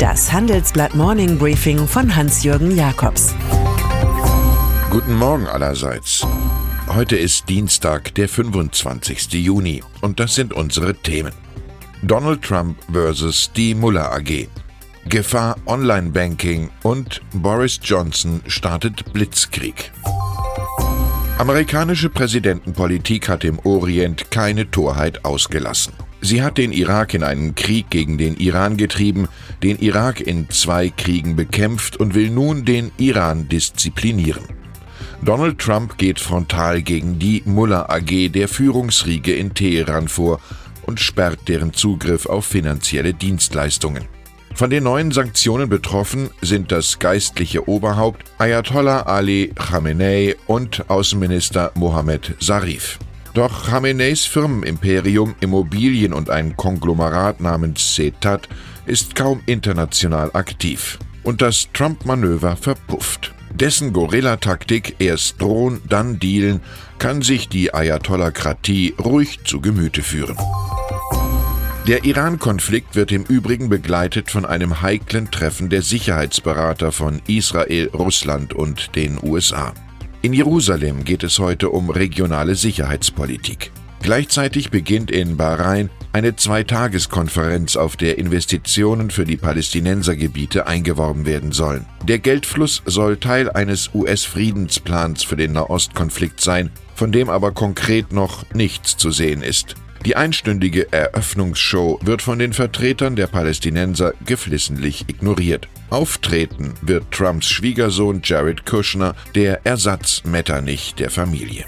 Das Handelsblatt Morning Briefing von Hans-Jürgen Jakobs. Guten Morgen allerseits. Heute ist Dienstag, der 25. Juni und das sind unsere Themen. Donald Trump versus die Muller AG. Gefahr Online-Banking und Boris Johnson startet Blitzkrieg. Amerikanische Präsidentenpolitik hat im Orient keine Torheit ausgelassen. Sie hat den Irak in einen Krieg gegen den Iran getrieben, den Irak in zwei Kriegen bekämpft und will nun den Iran disziplinieren. Donald Trump geht frontal gegen die Mullah AG der Führungsriege in Teheran vor und sperrt deren Zugriff auf finanzielle Dienstleistungen. Von den neuen Sanktionen betroffen sind das geistliche Oberhaupt Ayatollah Ali Khamenei und Außenminister Mohammed Zarif. Doch Khameneis Firmenimperium, Immobilien und ein Konglomerat namens CETAT ist kaum international aktiv. Und das Trump-Manöver verpufft. Dessen Gorilla-Taktik erst drohen, dann dealen, kann sich die Ayatollahkratie ruhig zu Gemüte führen. Der Iran-Konflikt wird im Übrigen begleitet von einem heiklen Treffen der Sicherheitsberater von Israel, Russland und den USA. In Jerusalem geht es heute um regionale Sicherheitspolitik. Gleichzeitig beginnt in Bahrain eine Zweitageskonferenz, auf der Investitionen für die Palästinensergebiete eingeworben werden sollen. Der Geldfluss soll Teil eines US-Friedensplans für den Nahostkonflikt sein, von dem aber konkret noch nichts zu sehen ist. Die einstündige Eröffnungsshow wird von den Vertretern der Palästinenser geflissentlich ignoriert. Auftreten wird Trumps Schwiegersohn Jared Kushner, der Ersatz Metternich der Familie.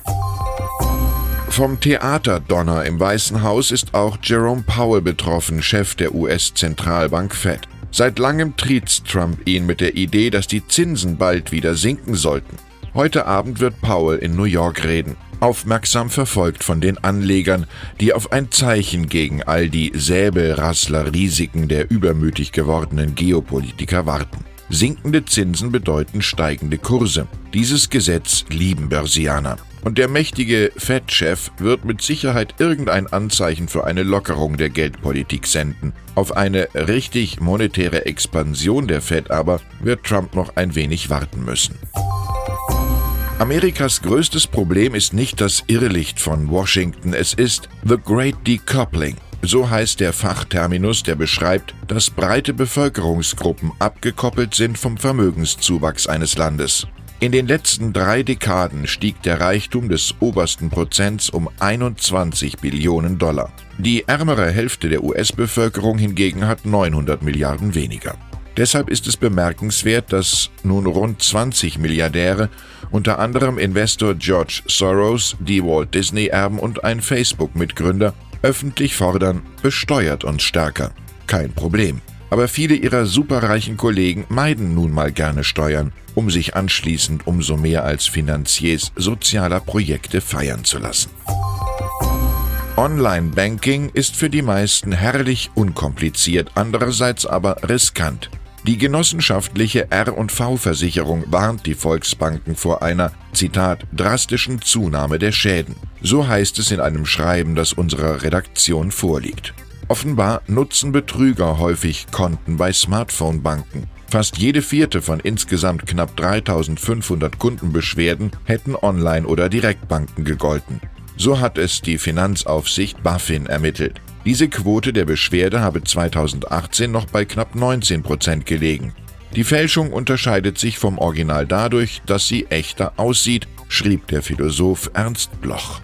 Vom Theaterdonner im Weißen Haus ist auch Jerome Powell betroffen, Chef der US-Zentralbank Fed. Seit langem triezt Trump ihn mit der Idee, dass die Zinsen bald wieder sinken sollten. Heute Abend wird Powell in New York reden aufmerksam verfolgt von den Anlegern, die auf ein Zeichen gegen all die Säbelrassler-Risiken der übermütig gewordenen Geopolitiker warten. Sinkende Zinsen bedeuten steigende Kurse. Dieses Gesetz lieben Börsianer. Und der mächtige Fed-Chef wird mit Sicherheit irgendein Anzeichen für eine Lockerung der Geldpolitik senden. Auf eine richtig monetäre Expansion der Fed aber wird Trump noch ein wenig warten müssen. Amerikas größtes Problem ist nicht das Irrlicht von Washington, es ist The Great Decoupling. So heißt der Fachterminus, der beschreibt, dass breite Bevölkerungsgruppen abgekoppelt sind vom Vermögenszuwachs eines Landes. In den letzten drei Dekaden stieg der Reichtum des obersten Prozents um 21 Billionen Dollar. Die ärmere Hälfte der US-Bevölkerung hingegen hat 900 Milliarden weniger. Deshalb ist es bemerkenswert, dass nun rund 20 Milliardäre, unter anderem Investor George Soros, die Walt Disney-Erben und ein Facebook-Mitgründer, öffentlich fordern, besteuert uns stärker. Kein Problem. Aber viele ihrer superreichen Kollegen meiden nun mal gerne Steuern, um sich anschließend umso mehr als Finanziers sozialer Projekte feiern zu lassen. Online-Banking ist für die meisten herrlich unkompliziert, andererseits aber riskant. Die genossenschaftliche R&V-Versicherung warnt die Volksbanken vor einer, Zitat, drastischen Zunahme der Schäden. So heißt es in einem Schreiben, das unserer Redaktion vorliegt. Offenbar nutzen Betrüger häufig Konten bei Smartphone-Banken. Fast jede vierte von insgesamt knapp 3500 Kundenbeschwerden hätten Online- oder Direktbanken gegolten. So hat es die Finanzaufsicht BaFin ermittelt. Diese Quote der Beschwerde habe 2018 noch bei knapp 19 Prozent gelegen. Die Fälschung unterscheidet sich vom Original dadurch, dass sie echter aussieht, schrieb der Philosoph Ernst Bloch.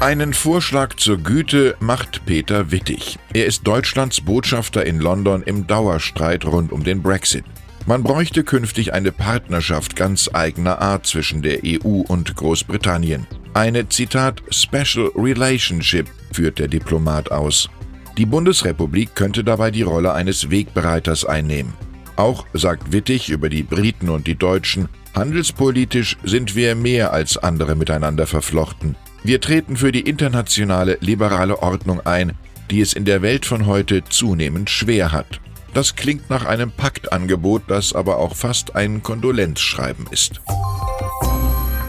Einen Vorschlag zur Güte macht Peter Wittig. Er ist Deutschlands Botschafter in London im Dauerstreit rund um den Brexit. Man bräuchte künftig eine Partnerschaft ganz eigener Art zwischen der EU und Großbritannien. Eine Zitat Special Relationship führt der Diplomat aus. Die Bundesrepublik könnte dabei die Rolle eines Wegbereiters einnehmen. Auch sagt Wittig über die Briten und die Deutschen, handelspolitisch sind wir mehr als andere miteinander verflochten. Wir treten für die internationale liberale Ordnung ein, die es in der Welt von heute zunehmend schwer hat. Das klingt nach einem Paktangebot, das aber auch fast ein Kondolenzschreiben ist.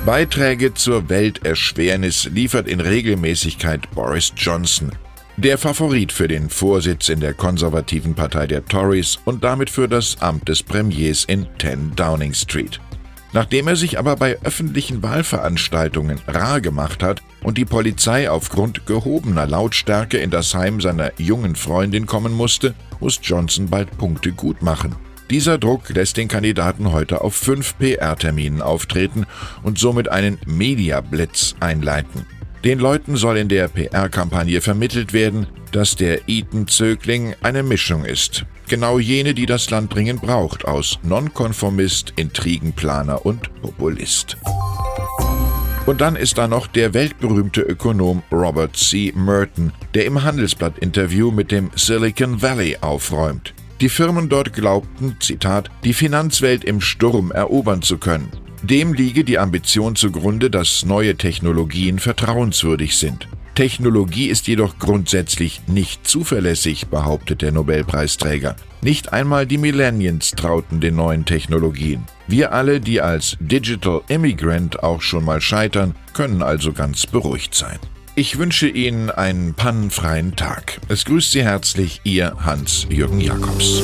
Beiträge zur Welterschwernis liefert in Regelmäßigkeit Boris Johnson. Der Favorit für den Vorsitz in der konservativen Partei der Tories und damit für das Amt des Premiers in 10 Downing Street. Nachdem er sich aber bei öffentlichen Wahlveranstaltungen rar gemacht hat und die Polizei aufgrund gehobener Lautstärke in das Heim seiner jungen Freundin kommen musste, muss Johnson bald Punkte gut machen. Dieser Druck lässt den Kandidaten heute auf fünf PR-Terminen auftreten und somit einen Media-Blitz einleiten. Den Leuten soll in der PR-Kampagne vermittelt werden, dass der Eton-Zögling eine Mischung ist. Genau jene, die das Land dringend braucht, aus Nonkonformist, Intrigenplaner und Populist. Und dann ist da noch der weltberühmte Ökonom Robert C. Merton, der im Handelsblatt-Interview mit dem Silicon Valley aufräumt. Die Firmen dort glaubten, Zitat, die Finanzwelt im Sturm erobern zu können. Dem liege die Ambition zugrunde, dass neue Technologien vertrauenswürdig sind. Technologie ist jedoch grundsätzlich nicht zuverlässig, behauptet der Nobelpreisträger. Nicht einmal die Millennials trauten den neuen Technologien. Wir alle, die als Digital Immigrant auch schon mal scheitern, können also ganz beruhigt sein. Ich wünsche Ihnen einen pannenfreien Tag. Es grüßt Sie herzlich Ihr Hans-Jürgen Jakobs.